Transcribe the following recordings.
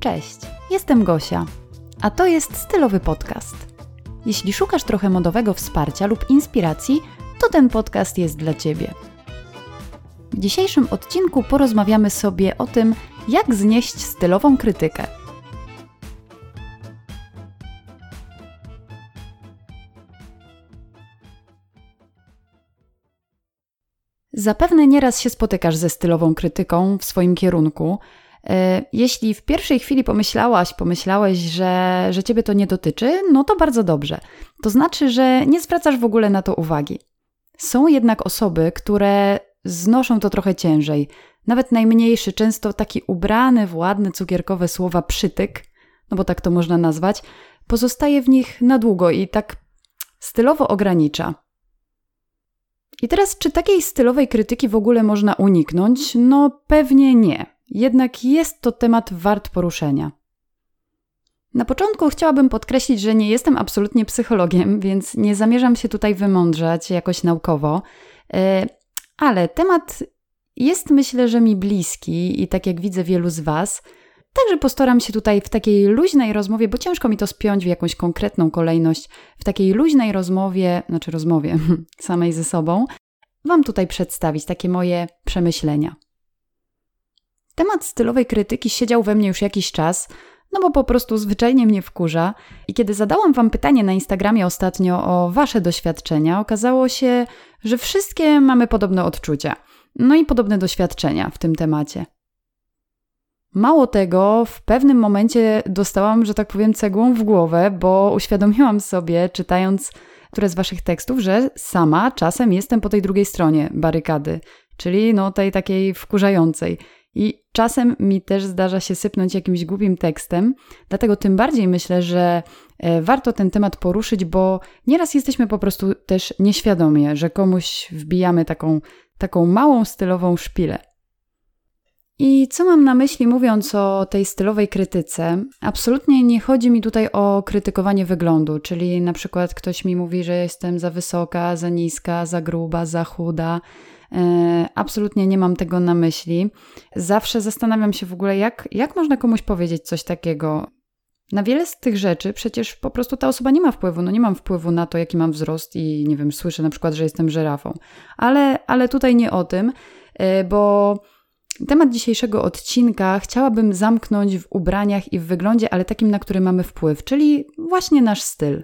Cześć, jestem Gosia, a to jest stylowy podcast. Jeśli szukasz trochę modowego wsparcia lub inspiracji, to ten podcast jest dla Ciebie. W dzisiejszym odcinku porozmawiamy sobie o tym, jak znieść stylową krytykę. Zapewne nieraz się spotykasz ze stylową krytyką w swoim kierunku. E, jeśli w pierwszej chwili pomyślałaś, pomyślałeś, że, że ciebie to nie dotyczy, no to bardzo dobrze. To znaczy, że nie zwracasz w ogóle na to uwagi. Są jednak osoby, które znoszą to trochę ciężej. Nawet najmniejszy, często taki ubrany w ładne cukierkowe słowa przytyk, no bo tak to można nazwać, pozostaje w nich na długo i tak stylowo ogranicza. I teraz, czy takiej stylowej krytyki w ogóle można uniknąć? No pewnie nie. Jednak jest to temat wart poruszenia. Na początku chciałabym podkreślić, że nie jestem absolutnie psychologiem, więc nie zamierzam się tutaj wymądrzać jakoś naukowo, e, ale temat jest myślę, że mi bliski i tak jak widzę wielu z Was, Także postaram się tutaj w takiej luźnej rozmowie, bo ciężko mi to spiąć w jakąś konkretną kolejność, w takiej luźnej rozmowie, znaczy rozmowie samej ze sobą, Wam tutaj przedstawić takie moje przemyślenia. Temat stylowej krytyki siedział we mnie już jakiś czas, no bo po prostu zwyczajnie mnie wkurza. I kiedy zadałam Wam pytanie na Instagramie ostatnio o Wasze doświadczenia, okazało się, że wszystkie mamy podobne odczucia, no i podobne doświadczenia w tym temacie. Mało tego, w pewnym momencie dostałam, że tak powiem, cegłą w głowę, bo uświadomiłam sobie, czytając które z Waszych tekstów, że sama czasem jestem po tej drugiej stronie barykady, czyli no tej takiej wkurzającej. I czasem mi też zdarza się sypnąć jakimś głupim tekstem, dlatego tym bardziej myślę, że e, warto ten temat poruszyć, bo nieraz jesteśmy po prostu też nieświadomie, że komuś wbijamy taką, taką małą stylową szpilę. I co mam na myśli mówiąc o tej stylowej krytyce? Absolutnie nie chodzi mi tutaj o krytykowanie wyglądu, czyli na przykład ktoś mi mówi, że jestem za wysoka, za niska, za gruba, za chuda. E, absolutnie nie mam tego na myśli. Zawsze zastanawiam się w ogóle, jak, jak można komuś powiedzieć coś takiego. Na wiele z tych rzeczy przecież po prostu ta osoba nie ma wpływu. No nie mam wpływu na to, jaki mam wzrost i nie wiem, słyszę na przykład, że jestem żyrafą. Ale, ale tutaj nie o tym, e, bo Temat dzisiejszego odcinka chciałabym zamknąć w ubraniach i w wyglądzie, ale takim, na który mamy wpływ, czyli właśnie nasz styl.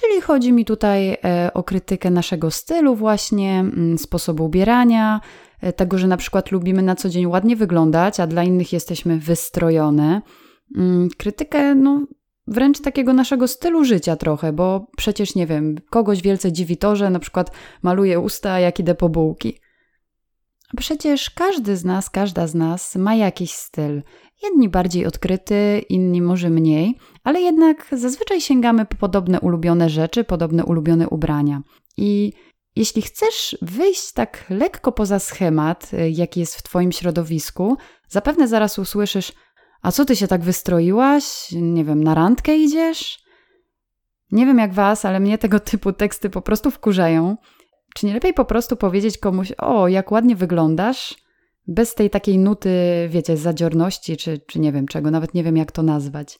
Czyli chodzi mi tutaj e, o krytykę naszego stylu, właśnie mm, sposobu ubierania, e, tego, że na przykład lubimy na co dzień ładnie wyglądać, a dla innych jesteśmy wystrojone. Mm, krytykę, no, wręcz takiego naszego stylu życia trochę, bo przecież nie wiem, kogoś wielce dziwi to, że na przykład maluje usta, jak idę po bułki. Przecież każdy z nas, każda z nas ma jakiś styl. Jedni bardziej odkryty, inni może mniej, ale jednak zazwyczaj sięgamy po podobne ulubione rzeczy, podobne ulubione ubrania. I jeśli chcesz wyjść tak lekko poza schemat, jaki jest w Twoim środowisku, zapewne zaraz usłyszysz: A co ty się tak wystroiłaś? Nie wiem, na randkę idziesz? Nie wiem jak Was, ale mnie tego typu teksty po prostu wkurzają. Czy nie lepiej po prostu powiedzieć komuś, o, jak ładnie wyglądasz, bez tej takiej nuty, wiecie, zadziorności, czy, czy nie wiem czego, nawet nie wiem jak to nazwać.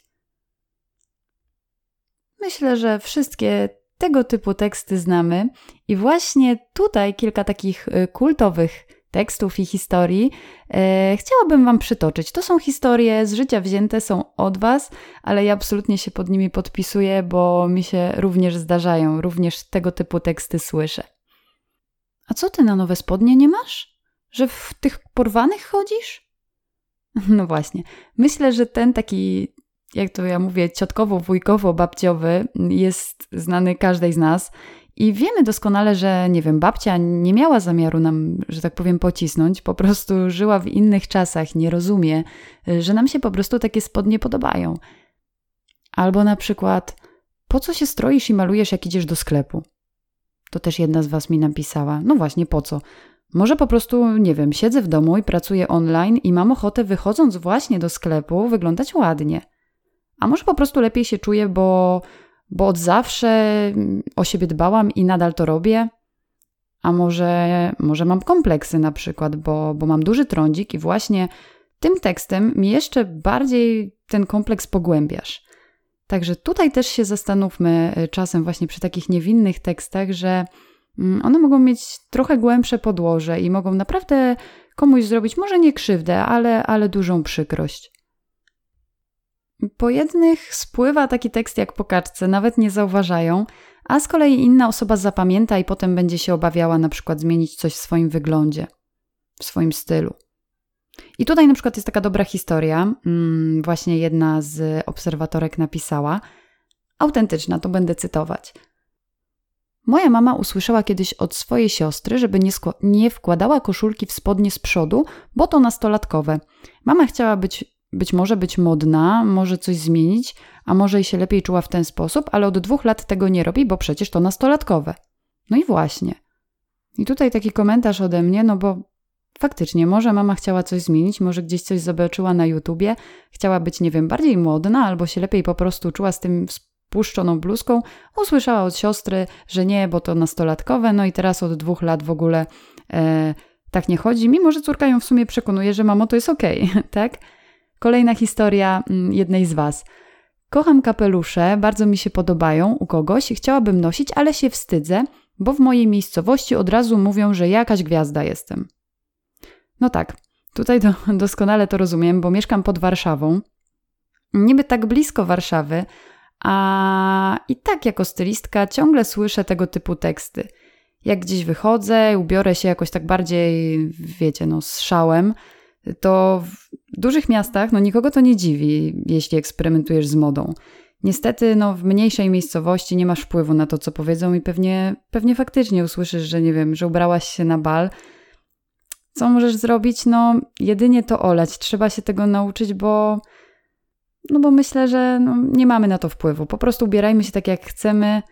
Myślę, że wszystkie tego typu teksty znamy i właśnie tutaj kilka takich y, kultowych tekstów i historii e, chciałabym Wam przytoczyć. To są historie z życia wzięte, są od Was, ale ja absolutnie się pod nimi podpisuję, bo mi się również zdarzają, również tego typu teksty słyszę. A co ty na nowe spodnie nie masz? Że w tych porwanych chodzisz? No właśnie. Myślę, że ten taki, jak to ja mówię, ciotkowo, wujkowo, babciowy jest znany każdej z nas. I wiemy doskonale, że nie wiem, babcia nie miała zamiaru nam, że tak powiem, pocisnąć, po prostu żyła w innych czasach, nie rozumie, że nam się po prostu takie spodnie podobają. Albo na przykład, po co się stroisz i malujesz, jak idziesz do sklepu? To też jedna z Was mi napisała. No właśnie, po co? Może po prostu, nie wiem, siedzę w domu i pracuję online i mam ochotę wychodząc właśnie do sklepu wyglądać ładnie. A może po prostu lepiej się czuję, bo, bo od zawsze o siebie dbałam i nadal to robię? A może, może mam kompleksy na przykład, bo, bo mam duży trądzik i właśnie Tym tekstem mi jeszcze bardziej ten kompleks pogłębiasz. Także tutaj też się zastanówmy y, czasem właśnie przy takich niewinnych tekstach, że mm, one mogą mieć trochę głębsze podłoże i mogą naprawdę komuś zrobić może nie krzywdę, ale, ale dużą przykrość. Po jednych spływa taki tekst jak po kartce, nawet nie zauważają, a z kolei inna osoba zapamięta i potem będzie się obawiała na przykład zmienić coś w swoim wyglądzie, w swoim stylu. I tutaj na przykład jest taka dobra historia, mm, właśnie jedna z obserwatorek napisała, autentyczna, to będę cytować. Moja mama usłyszała kiedyś od swojej siostry, żeby nie, nie wkładała koszulki w spodnie z przodu, bo to nastolatkowe. Mama chciała być, być może być modna, może coś zmienić, a może i się lepiej czuła w ten sposób, ale od dwóch lat tego nie robi, bo przecież to nastolatkowe. No i właśnie. I tutaj taki komentarz ode mnie, no bo faktycznie, może mama chciała coś zmienić, może gdzieś coś zobaczyła na YouTubie, chciała być, nie wiem, bardziej modna, albo się lepiej po prostu czuła z tym spuszczoną bluzką, usłyszała od siostry, że nie, bo to nastolatkowe, no i teraz od dwóch lat w ogóle e, tak nie chodzi, mimo że córka ją w sumie przekonuje, że mamo to jest okej, okay, tak? Kolejna historia mm, jednej z Was. Kocham kapelusze, bardzo mi się podobają u kogoś, chciałabym nosić, ale się wstydzę, bo w mojej miejscowości od razu mówią, że jakaś gwiazda jestem. No tak, tutaj do, doskonale to rozumiem, bo mieszkam pod Warszawą. Niby tak blisko Warszawy, a i tak jako stylistka ciągle słyszę tego typu teksty. Jak gdzieś wychodzę, ubiorę się jakoś tak bardziej, wiecie, no z szałem, to w dużych miastach no nikogo to nie dziwi, jeśli eksperymentujesz z modą. Niestety, no, w mniejszej miejscowości nie masz wpływu na to, co powiedzą, i pewnie, pewnie faktycznie usłyszysz, że nie wiem, że ubrałaś się na bal. Co możesz zrobić? No, jedynie to olać. Trzeba się tego nauczyć, bo no bo myślę, że no, nie mamy na to wpływu. Po prostu ubierajmy się tak, jak chcemy,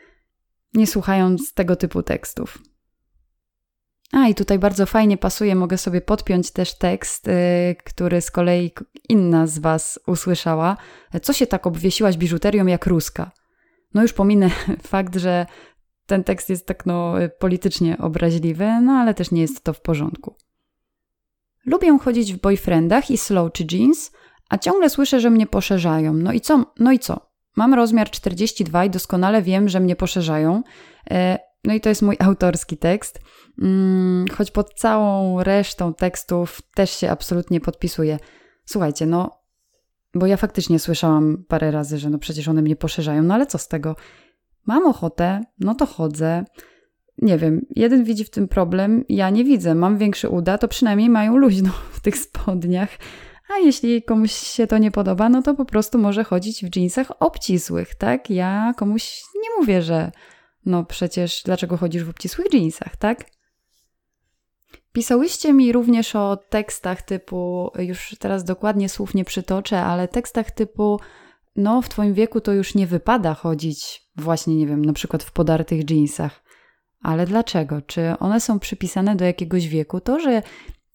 nie słuchając tego typu tekstów. A i tutaj bardzo fajnie pasuje, mogę sobie podpiąć też tekst, yy, który z kolei inna z Was usłyszała. Co się tak obwiesiłaś biżuterią jak ruska? No już pominę fakt, że ten tekst jest tak no, politycznie obraźliwy, no ale też nie jest to w porządku. Lubię chodzić w boyfriendach i slouchy jeans, a ciągle słyszę, że mnie poszerzają. No i co? No i co? Mam rozmiar 42 i doskonale wiem, że mnie poszerzają. E, no i to jest mój autorski tekst, mm, choć pod całą resztą tekstów też się absolutnie podpisuję. Słuchajcie, no, bo ja faktycznie słyszałam parę razy, że no przecież one mnie poszerzają, no ale co z tego? Mam ochotę, no to chodzę. Nie wiem, jeden widzi w tym problem, ja nie widzę. Mam większy uda, to przynajmniej mają luźno w tych spodniach. A jeśli komuś się to nie podoba, no to po prostu może chodzić w dżinsach obcisłych, tak? Ja komuś nie mówię, że no przecież dlaczego chodzisz w obcisłych dżinsach, tak? Pisałyście mi również o tekstach typu, już teraz dokładnie słów nie przytoczę, ale tekstach typu, no w twoim wieku to już nie wypada chodzić właśnie, nie wiem, na przykład w podartych dżinsach. Ale dlaczego? Czy one są przypisane do jakiegoś wieku? To, że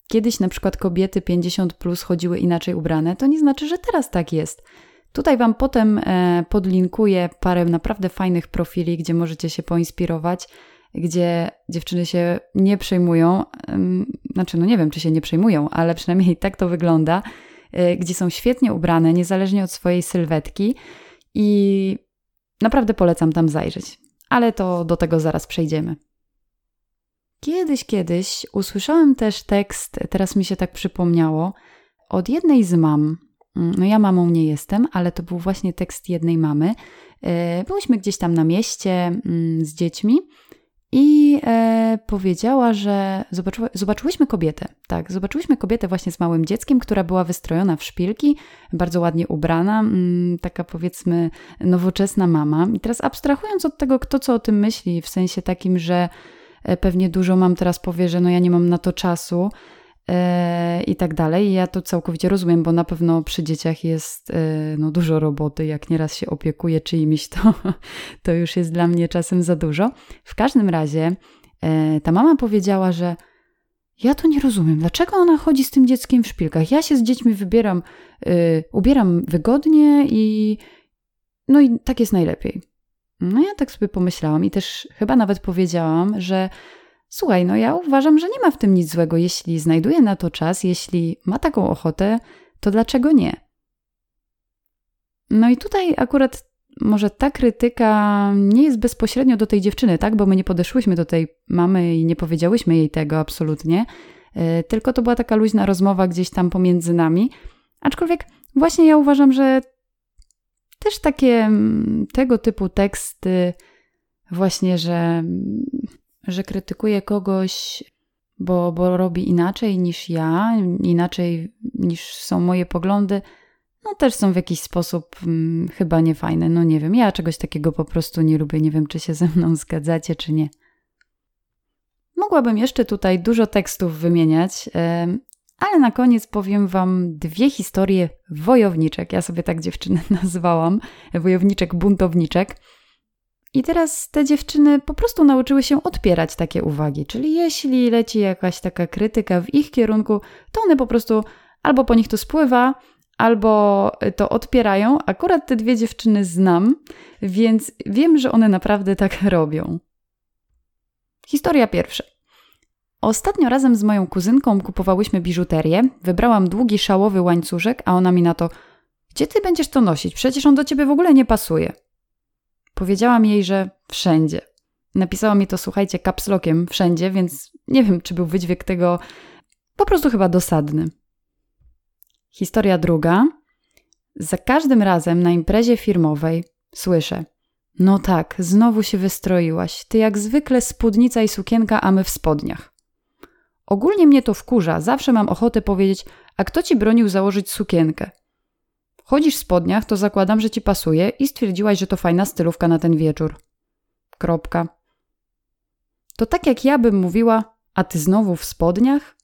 kiedyś na przykład kobiety 50 plus chodziły inaczej ubrane, to nie znaczy, że teraz tak jest. Tutaj Wam potem e, podlinkuję parę naprawdę fajnych profili, gdzie możecie się poinspirować, gdzie dziewczyny się nie przejmują. Znaczy, no nie wiem, czy się nie przejmują, ale przynajmniej tak to wygląda, e, gdzie są świetnie ubrane, niezależnie od swojej sylwetki i naprawdę polecam tam zajrzeć. Ale to do tego zaraz przejdziemy. Kiedyś, kiedyś usłyszałem też tekst, teraz mi się tak przypomniało, od jednej z mam. Mm, no ja mamą nie jestem, ale to był właśnie tekst jednej mamy. E, byłyśmy gdzieś tam na mieście mm, z dziećmi i e, powiedziała, że zobaczyły, zobaczyłyśmy kobietę. Tak, zobaczyłyśmy kobietę właśnie z małym dzieckiem, która była wystrojona w szpilki, bardzo ładnie ubrana, mm, taka powiedzmy nowoczesna mama. I teraz abstrahując od tego, kto co o tym myśli, w sensie takim, że E, pewnie dużo mam teraz powie, że no ja nie mam na to czasu i tak dalej. Ja to całkowicie rozumiem, bo na pewno przy dzieciach jest e, no, dużo roboty. Jak nieraz się opiekuję czyimiś, to, to już jest dla mnie czasem za dużo. W każdym razie ta mama powiedziała, że ja to nie rozumiem. Dlaczego ona chodzi z tym dzieckiem w szpilkach? Ja się z dziećmi wybieram, ubieram wygodnie i no i tak jest najlepiej. No ja tak sobie pomyślałam i też chyba nawet powiedziałam, że słuchaj, no ja uważam, że nie ma w tym nic złego, jeśli znajduje na to czas, jeśli ma taką ochotę, to dlaczego nie? No i tutaj akurat może ta krytyka nie jest bezpośrednio do tej dziewczyny, tak? Bo my nie podeszłyśmy do tej mamy i nie powiedziałyśmy jej tego absolutnie. E, tylko to była taka luźna rozmowa gdzieś tam pomiędzy nami. Aczkolwiek właśnie ja uważam, że też takie mm, tego typu teksty, właśnie, że, że krytykuje kogoś, bo, bo robi inaczej niż ja, inaczej niż są moje poglądy, no też są w jakiś sposób hmm, chyba niefajne. No nie wiem, ja czegoś takiego po prostu nie lubię. Nie wiem, czy się ze mną zgadzacie, czy nie. Mogłabym jeszcze tutaj dużo tekstów wymieniać, ale na koniec powiem Wam dwie historie wojowniczek. Ja sobie tak dziewczynę nazwałam. Wojowniczek, buntowniczek. I teraz te dziewczyny po prostu nauczyły się odpierać takie uwagi. Czyli jeśli leci jakaś taka krytyka w ich kierunku, to one po prostu albo po nich to spływa, albo to odpierają. Akurat te dwie dziewczyny znam, więc wiem, że one naprawdę tak robią. Historia pierwsza. Ostatnio razem z moją kuzynką kupowałyśmy biżuterię. Wybrałam długi szałowy łańcuszek, a ona mi na to: Gdzie ty będziesz to nosić? Przecież on do ciebie w ogóle nie pasuje. Powiedziałam jej, że wszędzie. Napisała mi to, słuchajcie, kapslokiem wszędzie, więc nie wiem, czy był wydźwięk tego po prostu chyba dosadny. Historia druga. Za każdym razem na imprezie firmowej słyszę: No tak, znowu się wystroiłaś. Ty jak zwykle spódnica i sukienka, a my w spodniach. Ogólnie mnie to wkurza, zawsze mam ochotę powiedzieć: A kto ci bronił założyć sukienkę? Chodzisz w spodniach, to zakładam, że ci pasuje i stwierdziłaś, że to fajna stylówka na ten wieczór. Kropka. To tak jak ja bym mówiła: A ty znowu w spodniach?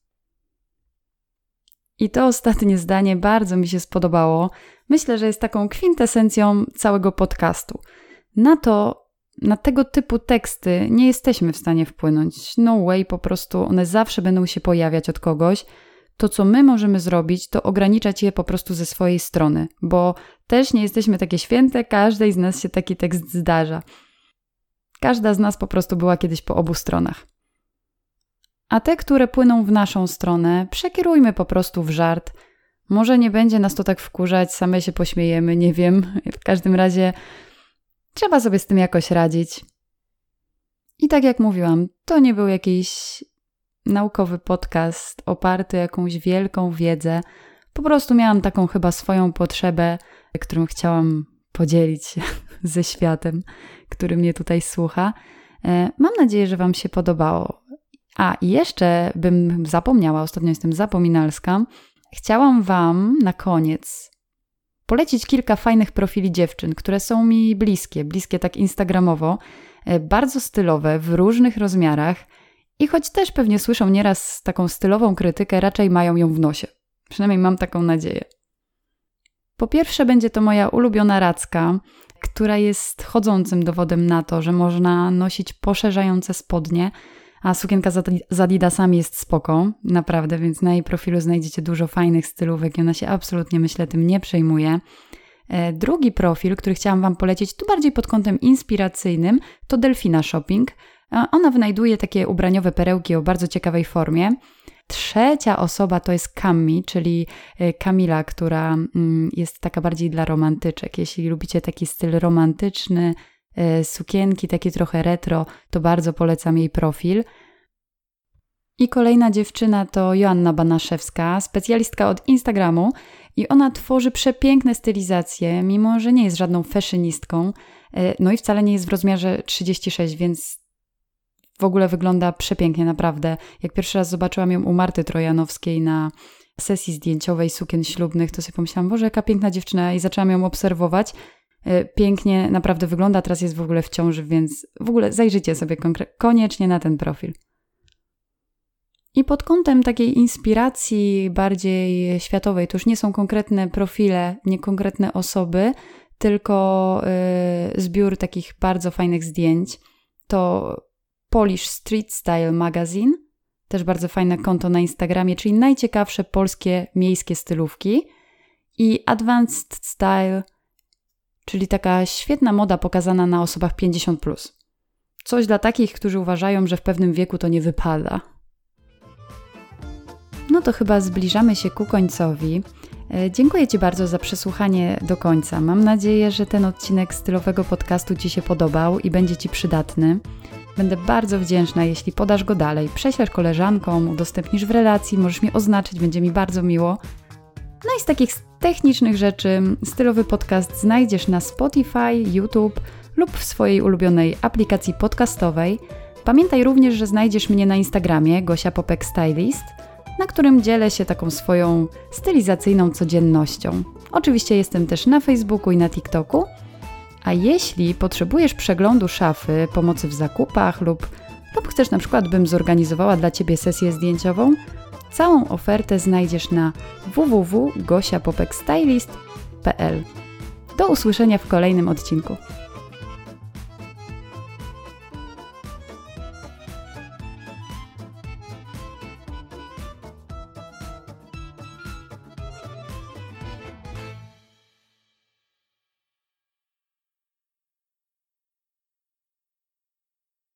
I to ostatnie zdanie bardzo mi się spodobało. Myślę, że jest taką kwintesencją całego podcastu. Na to, na tego typu teksty nie jesteśmy w stanie wpłynąć. No way, po prostu one zawsze będą się pojawiać od kogoś. To, co my możemy zrobić, to ograniczać je po prostu ze swojej strony, bo też nie jesteśmy takie święte, każdej z nas się taki tekst zdarza. Każda z nas po prostu była kiedyś po obu stronach. A te, które płyną w naszą stronę, przekierujmy po prostu w żart. Może nie będzie nas to tak wkurzać, same się pośmiejemy, nie wiem. W każdym razie trzeba sobie z tym jakoś radzić. I tak jak mówiłam, to nie był jakiś naukowy podcast oparty o jakąś wielką wiedzę. Po prostu miałam taką chyba swoją potrzebę, którą chciałam podzielić ze światem, który mnie tutaj słucha. E, mam nadzieję, że Wam się podobało. A i jeszcze bym zapomniała, ostatnio jestem zapominalska. Chciałam Wam na koniec polecić kilka fajnych profili dziewczyn, które są mi bliskie, bliskie tak instagramowo, e, bardzo stylowe, w różnych rozmiarach i choć też pewnie słyszą nieraz taką stylową krytykę, raczej mają ją w nosie. Przynajmniej mam taką nadzieję. Po pierwsze, będzie to moja ulubiona racka, która jest chodzącym dowodem na to, że można nosić poszerzające spodnie a sukienka z Adidasami jest spoko, naprawdę, więc na jej profilu znajdziecie dużo fajnych stylówek i ona się absolutnie, myślę, tym nie przejmuje. E, drugi profil, który chciałam Wam polecić, tu bardziej pod kątem inspiracyjnym, to Delfina Shopping. Ona wynajduje takie ubraniowe perełki o bardzo ciekawej formie. Trzecia osoba to jest Kami, czyli Kamila, która mm, jest taka bardziej dla romantyczek. Jeśli lubicie taki styl romantyczny, E, sukienki, takie trochę retro, to bardzo polecam jej profil. I kolejna dziewczyna to Joanna Banaszewska, specjalistka od Instagramu i ona tworzy przepiękne stylizacje, mimo że nie jest żadną fashionistką, e, no i wcale nie jest w rozmiarze 36, więc w ogóle wygląda przepięknie, naprawdę. Jak pierwszy raz zobaczyłam ją u Marty Trojanowskiej na sesji zdjęciowej sukien ślubnych, to sobie pomyślałam, boże, jaka piękna dziewczyna i zaczęłam ją obserwować E, pięknie naprawdę wygląda, teraz jest w ogóle w ciąży, więc w ogóle zajrzyjcie sobie koniecznie na ten profil. I pod kątem takiej inspiracji bardziej światowej, to już nie są konkretne profile, nie konkretne osoby, tylko yy, zbiór takich bardzo fajnych zdjęć. To Polish Street Style Magazine, też bardzo fajne konto na Instagramie, czyli najciekawsze polskie miejskie stylówki. I Advanced Style czyli taka świetna moda pokazana na osobach 50. Plus. Coś dla takich, którzy uważają, że w pewnym wieku to nie wypada. No to chyba zbliżamy się ku końcowi. E, dziękuję Ci bardzo za przesłuchanie do końca. Mam nadzieję, że ten odcinek stylowego podcastu Ci się podobał i będzie Ci przydatny. Będę bardzo wdzięczna, jeśli podasz go dalej, prześlesz koleżankom, udostępnisz w relacji, możesz mi oznaczyć, będzie mi bardzo miło. No i z takich technicznych rzeczy, stylowy podcast znajdziesz na Spotify, YouTube lub w swojej ulubionej aplikacji podcastowej. Pamiętaj również, że znajdziesz mnie na Instagramie Gosia Popek Stylist, na którym dzielę się taką swoją stylizacyjną codziennością. Oczywiście jestem też na Facebooku i na TikToku. A jeśli potrzebujesz przeglądu szafy, pomocy w zakupach lub, lub chcesz na przykład, bym zorganizowała dla Ciebie sesję zdjęciową, całą ofertę znajdziesz na www.gosiapopekstylist.pl. Do usłyszenia w kolejnym odcinku.